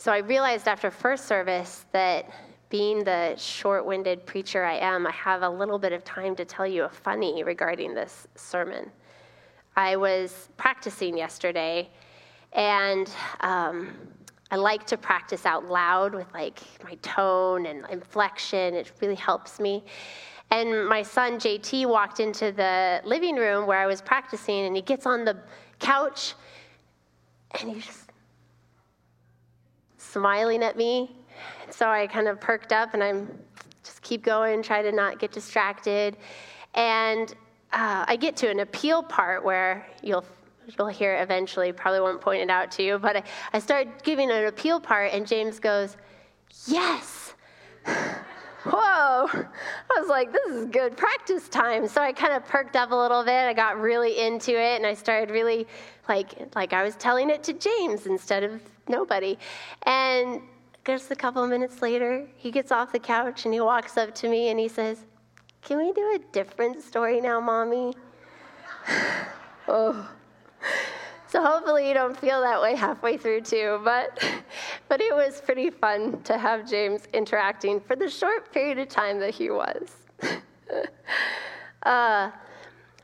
So I realized after first service that being the short winded preacher I am, I have a little bit of time to tell you a funny regarding this sermon. I was practicing yesterday, and um, I like to practice out loud with like my tone and inflection. It really helps me. And my son JT walked into the living room where I was practicing, and he gets on the couch and he just smiling at me. So I kind of perked up and I'm just keep going, try to not get distracted. And uh, I get to an appeal part where you'll you'll hear eventually, probably won't point it out to you, but I, I start giving an appeal part, and James goes, Yes. Whoa. I was like, this is good practice time. So I kind of perked up a little bit. I got really into it and I started really like like I was telling it to James instead of nobody. And just a couple of minutes later, he gets off the couch and he walks up to me and he says, Can we do a different story now, mommy? oh. So hopefully you don't feel that way halfway through too, but but it was pretty fun to have James interacting for the short period of time that he was. uh,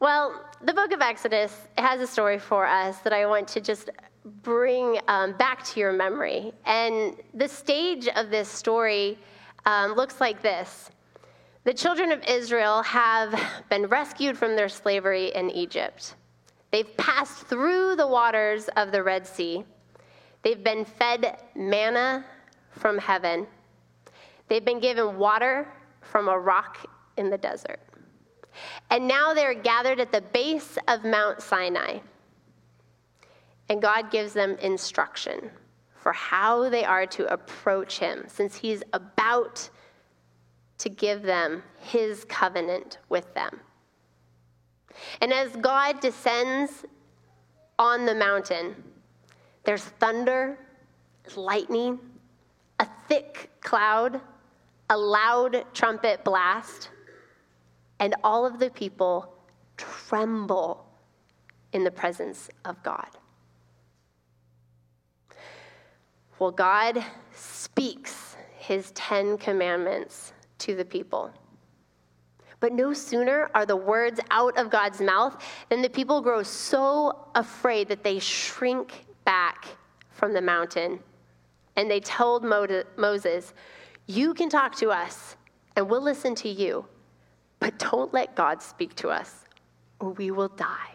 well, the book of Exodus has a story for us that I want to just bring um, back to your memory. And the stage of this story um, looks like this The children of Israel have been rescued from their slavery in Egypt. They've passed through the waters of the Red Sea. They've been fed manna from heaven. They've been given water from a rock in the desert. And now they're gathered at the base of Mount Sinai. And God gives them instruction for how they are to approach Him, since He's about to give them His covenant with them. And as God descends on the mountain, there's thunder, lightning, a thick cloud, a loud trumpet blast, and all of the people tremble in the presence of God. Well, God speaks his Ten Commandments to the people. But no sooner are the words out of God's mouth than the people grow so afraid that they shrink back from the mountain. And they told Moses, You can talk to us and we'll listen to you, but don't let God speak to us or we will die.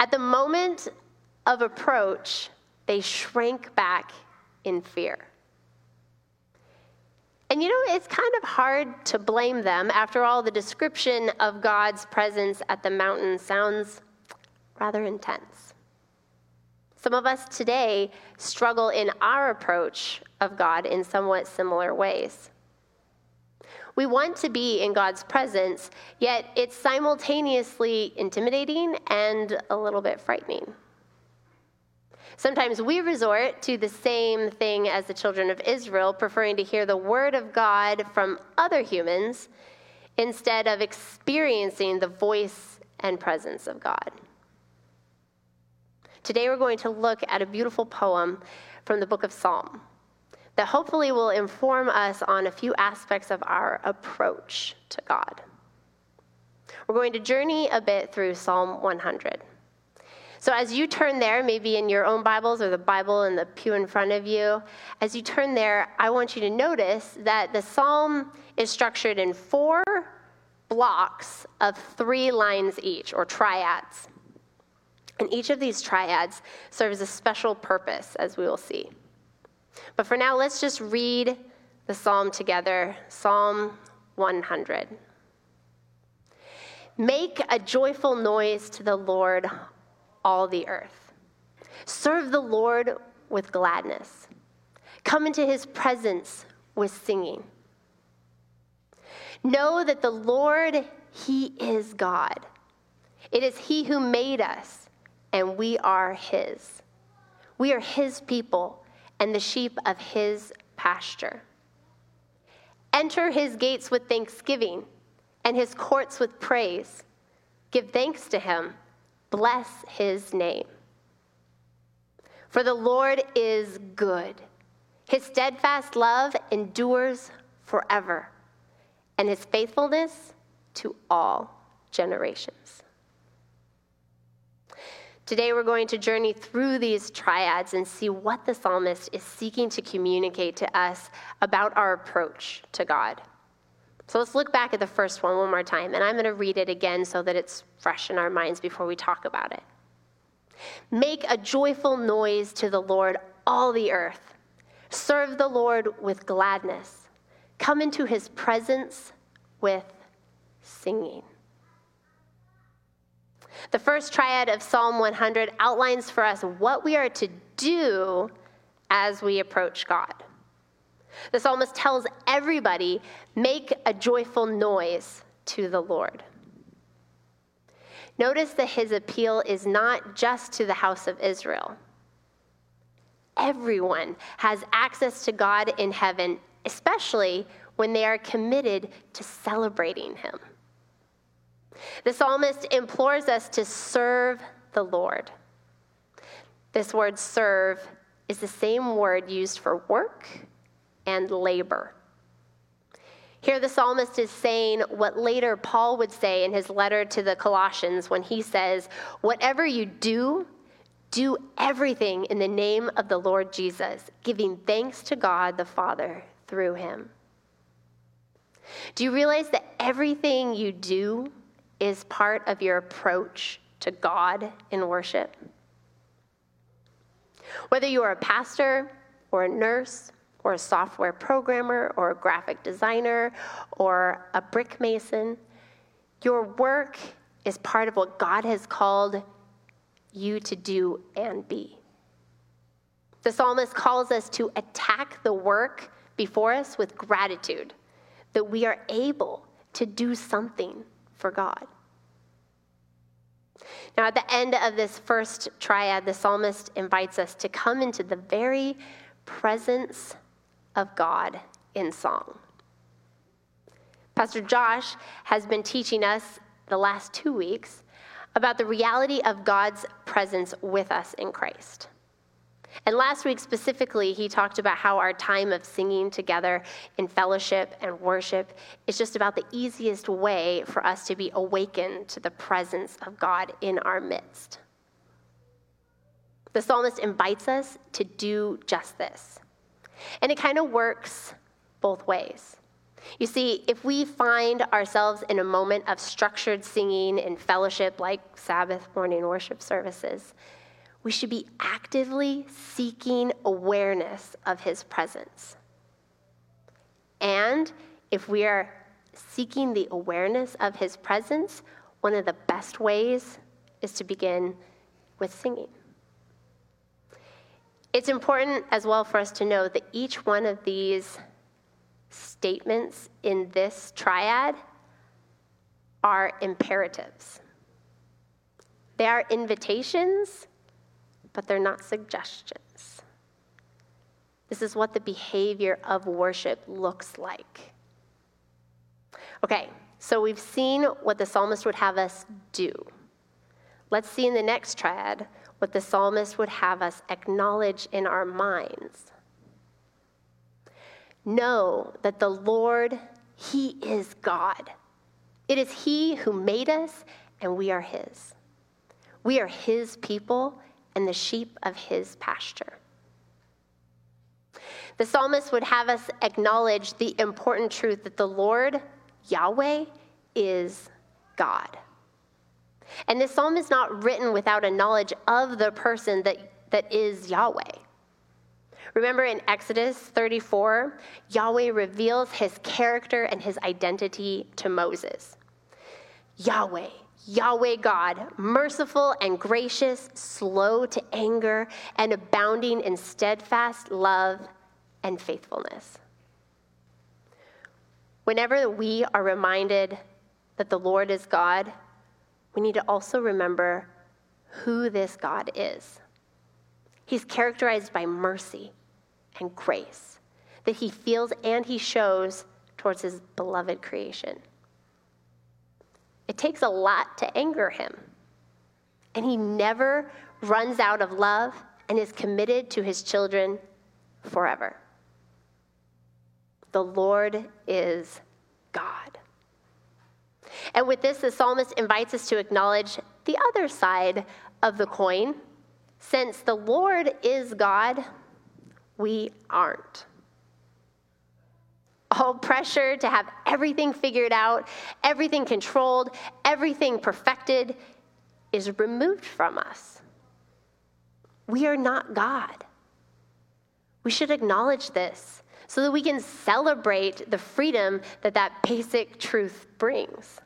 At the moment of approach, they shrank back in fear. And you know, it's kind of hard to blame them. After all, the description of God's presence at the mountain sounds rather intense. Some of us today struggle in our approach of God in somewhat similar ways. We want to be in God's presence, yet it's simultaneously intimidating and a little bit frightening. Sometimes we resort to the same thing as the children of Israel, preferring to hear the word of God from other humans instead of experiencing the voice and presence of God. Today we're going to look at a beautiful poem from the book of Psalm that hopefully will inform us on a few aspects of our approach to God. We're going to journey a bit through Psalm 100. So, as you turn there, maybe in your own Bibles or the Bible in the pew in front of you, as you turn there, I want you to notice that the psalm is structured in four blocks of three lines each, or triads. And each of these triads serves a special purpose, as we will see. But for now, let's just read the psalm together Psalm 100. Make a joyful noise to the Lord, all the earth. Serve the Lord with gladness. Come into his presence with singing. Know that the Lord, he is God. It is he who made us, and we are his. We are his people and the sheep of his pasture. Enter his gates with thanksgiving and his courts with praise. Give thanks to him Bless his name. For the Lord is good. His steadfast love endures forever, and his faithfulness to all generations. Today, we're going to journey through these triads and see what the psalmist is seeking to communicate to us about our approach to God. So let's look back at the first one one more time, and I'm going to read it again so that it's fresh in our minds before we talk about it. Make a joyful noise to the Lord, all the earth. Serve the Lord with gladness. Come into his presence with singing. The first triad of Psalm 100 outlines for us what we are to do as we approach God. The psalmist tells everybody, make a joyful noise to the Lord. Notice that his appeal is not just to the house of Israel. Everyone has access to God in heaven, especially when they are committed to celebrating him. The psalmist implores us to serve the Lord. This word serve is the same word used for work and labor. Here, the psalmist is saying what later Paul would say in his letter to the Colossians when he says, Whatever you do, do everything in the name of the Lord Jesus, giving thanks to God the Father through him. Do you realize that everything you do is part of your approach to God in worship. Whether you are a pastor or a nurse or a software programmer or a graphic designer or a brick mason, your work is part of what God has called you to do and be. The psalmist calls us to attack the work before us with gratitude that we are able to do something for God. Now, at the end of this first triad, the psalmist invites us to come into the very presence of God in song. Pastor Josh has been teaching us the last two weeks about the reality of God's presence with us in Christ. And last week specifically, he talked about how our time of singing together in fellowship and worship is just about the easiest way for us to be awakened to the presence of God in our midst. The psalmist invites us to do just this. And it kind of works both ways. You see, if we find ourselves in a moment of structured singing and fellowship like Sabbath morning worship services, we should be actively seeking awareness of his presence. And if we are seeking the awareness of his presence, one of the best ways is to begin with singing. It's important as well for us to know that each one of these statements in this triad are imperatives. They are invitations but they're not suggestions. This is what the behavior of worship looks like. Okay, so we've seen what the psalmist would have us do. Let's see in the next triad what the psalmist would have us acknowledge in our minds. Know that the Lord, He is God. It is He who made us, and we are His. We are His people, and the sheep of his pasture. The psalmist would have us acknowledge the important truth that the Lord, Yahweh, is God. And this psalm is not written without a knowledge of the person that, that is Yahweh. Remember in Exodus 34, Yahweh reveals his character and his identity to Moses. Yahweh, Yahweh God, merciful and gracious, slow to anger, and abounding in steadfast love and faithfulness. Whenever we are reminded that the Lord is God, we need to also remember who this God is. He's characterized by mercy and grace that he feels and he shows towards his beloved creation. It takes a lot to anger him. And he never runs out of love and is committed to his children forever. The Lord is God. And with this, the psalmist invites us to acknowledge the other side of the coin. Since the Lord is God, we aren't. All pressure to have everything figured out, everything controlled, everything perfected is removed from us. We are not God. We should acknowledge this so that we can celebrate the freedom that that basic truth brings.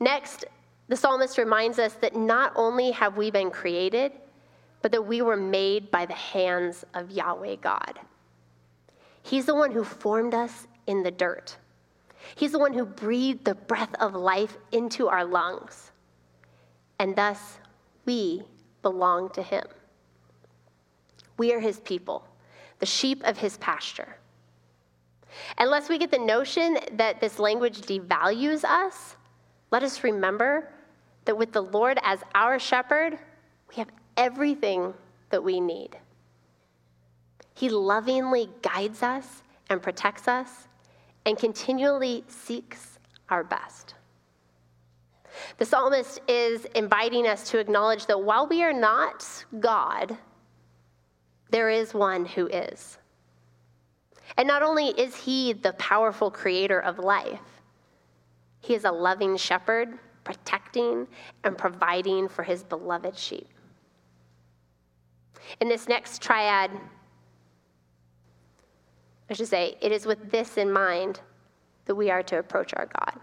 Next, the psalmist reminds us that not only have we been created, but that we were made by the hands of Yahweh God. He's the one who formed us in the dirt. He's the one who breathed the breath of life into our lungs. And thus, we belong to him. We are his people, the sheep of his pasture. Unless we get the notion that this language devalues us, let us remember that with the Lord as our shepherd, we have everything that we need. He lovingly guides us and protects us and continually seeks our best. The psalmist is inviting us to acknowledge that while we are not God, there is one who is. And not only is he the powerful creator of life, he is a loving shepherd, protecting and providing for his beloved sheep. In this next triad, I should say, it is with this in mind that we are to approach our God.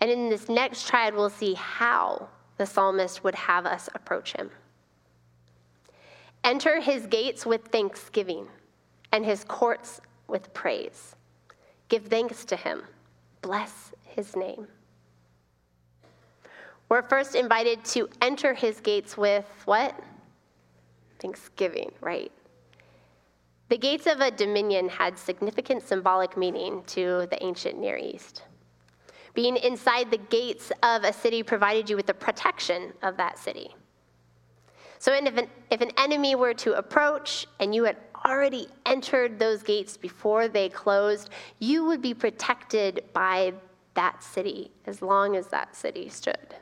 And in this next triad, we'll see how the psalmist would have us approach him. Enter his gates with thanksgiving and his courts with praise. Give thanks to him. Bless his name. We're first invited to enter his gates with what? Thanksgiving, right? The gates of a dominion had significant symbolic meaning to the ancient Near East. Being inside the gates of a city provided you with the protection of that city. So, if an, if an enemy were to approach and you had already entered those gates before they closed, you would be protected by that city as long as that city stood.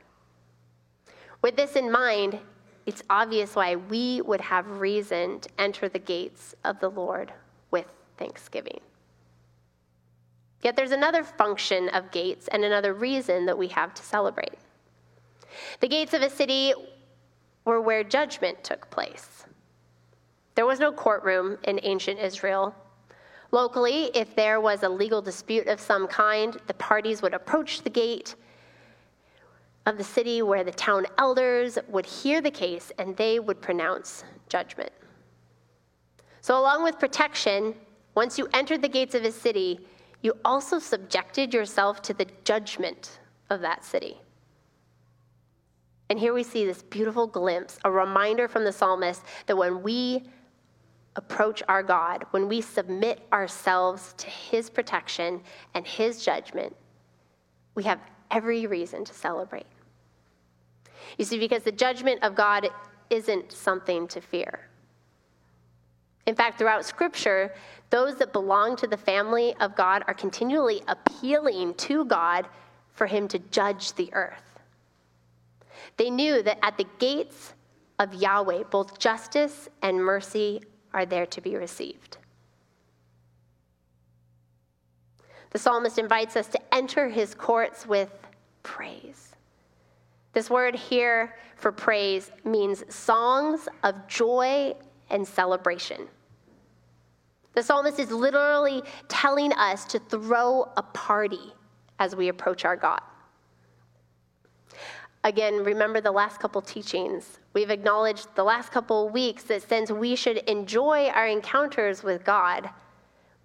With this in mind, it's obvious why we would have reason to enter the gates of the Lord with thanksgiving. Yet there's another function of gates and another reason that we have to celebrate. The gates of a city were where judgment took place. There was no courtroom in ancient Israel. Locally, if there was a legal dispute of some kind, the parties would approach the gate of the city where the town elders would hear the case and they would pronounce judgment. So, along with protection, once you entered the gates of a city, you also subjected yourself to the judgment of that city. And here we see this beautiful glimpse, a reminder from the psalmist that when we approach our God, when we submit ourselves to his protection and his judgment, we have every reason to celebrate. You see, because the judgment of God isn't something to fear. In fact, throughout Scripture, those that belong to the family of God are continually appealing to God for Him to judge the earth. They knew that at the gates of Yahweh, both justice and mercy are there to be received. The psalmist invites us to enter his courts with praise. This word here for praise means songs of joy and celebration. The psalmist is literally telling us to throw a party as we approach our God. Again, remember the last couple teachings. We've acknowledged the last couple weeks that since we should enjoy our encounters with God,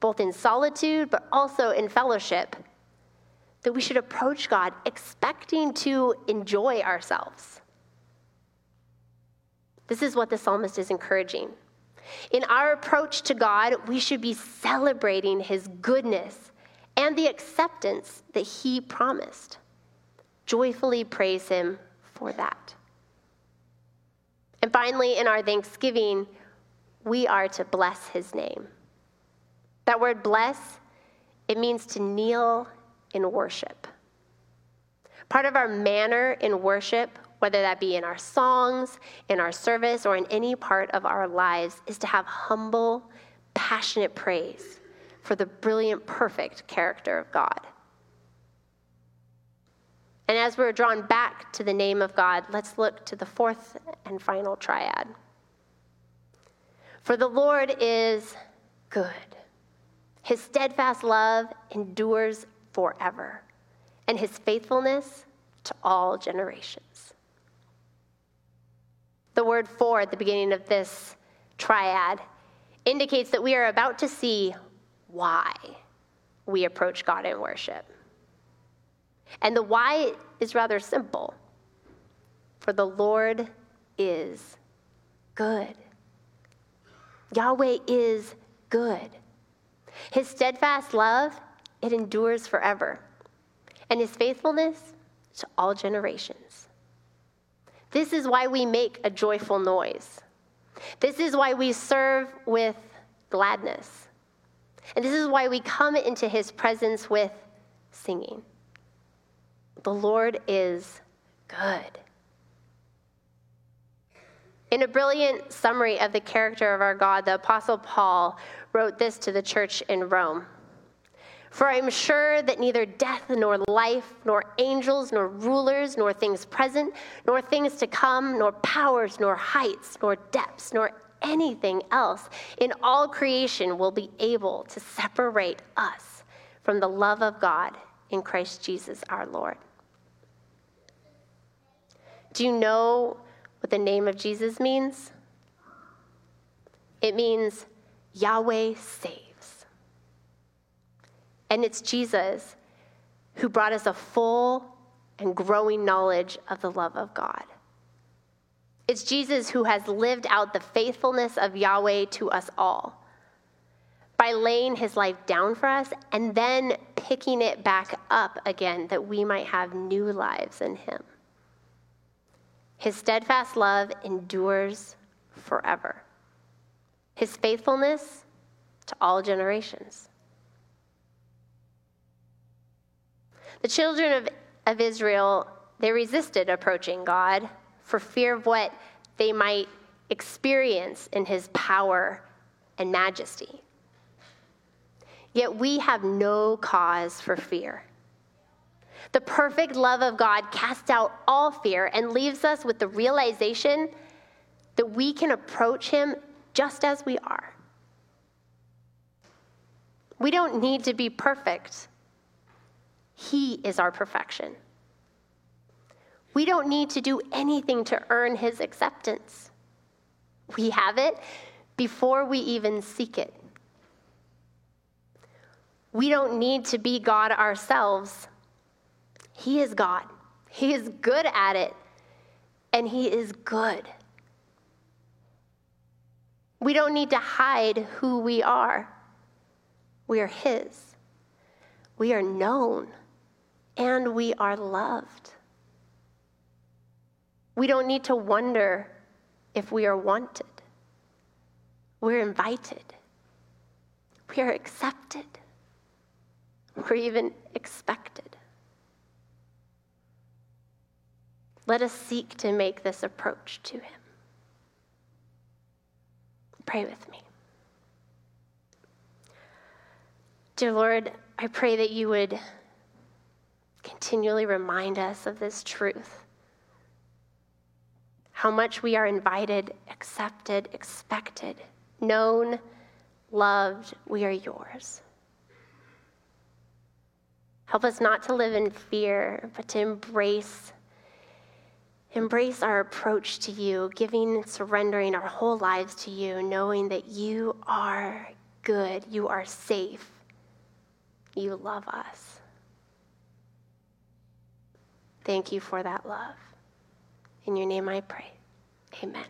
both in solitude but also in fellowship, that we should approach God expecting to enjoy ourselves. This is what the psalmist is encouraging. In our approach to God, we should be celebrating his goodness and the acceptance that he promised. Joyfully praise him for that. And finally, in our thanksgiving, we are to bless his name. That word bless, it means to kneel in worship. Part of our manner in worship, whether that be in our songs, in our service, or in any part of our lives, is to have humble, passionate praise for the brilliant, perfect character of God. And as we're drawn back to the name of God, let's look to the fourth and final triad. For the Lord is good. His steadfast love endures forever, and his faithfulness to all generations. The word for at the beginning of this triad indicates that we are about to see why we approach God in worship. And the why is rather simple. For the Lord is good. Yahweh is good. His steadfast love, it endures forever. And his faithfulness to all generations. This is why we make a joyful noise. This is why we serve with gladness. And this is why we come into his presence with singing. The Lord is good. In a brilliant summary of the character of our God, the Apostle Paul wrote this to the church in Rome. For I am sure that neither death, nor life, nor angels, nor rulers, nor things present, nor things to come, nor powers, nor heights, nor depths, nor anything else in all creation will be able to separate us from the love of God in Christ Jesus our Lord. Do you know what the name of Jesus means? It means Yahweh saves. And it's Jesus who brought us a full and growing knowledge of the love of God. It's Jesus who has lived out the faithfulness of Yahweh to us all by laying his life down for us and then picking it back up again that we might have new lives in him. His steadfast love endures forever. His faithfulness to all generations. The children of, of Israel, they resisted approaching God for fear of what they might experience in his power and majesty. Yet we have no cause for fear. The perfect love of God casts out all fear and leaves us with the realization that we can approach him just as we are. We don't need to be perfect. He is our perfection. We don't need to do anything to earn his acceptance. We have it before we even seek it. We don't need to be God ourselves. He is God. He is good at it, and He is good. We don't need to hide who we are. We are His. We are known, and we are loved. We don't need to wonder if we are wanted. We're invited. We are accepted. We're even expected. Let us seek to make this approach to Him. Pray with me. Dear Lord, I pray that you would continually remind us of this truth how much we are invited, accepted, expected, known, loved. We are yours. Help us not to live in fear, but to embrace Embrace our approach to you, giving, surrendering our whole lives to you, knowing that you are good, you are safe, you love us. Thank you for that love. In your name I pray. Amen.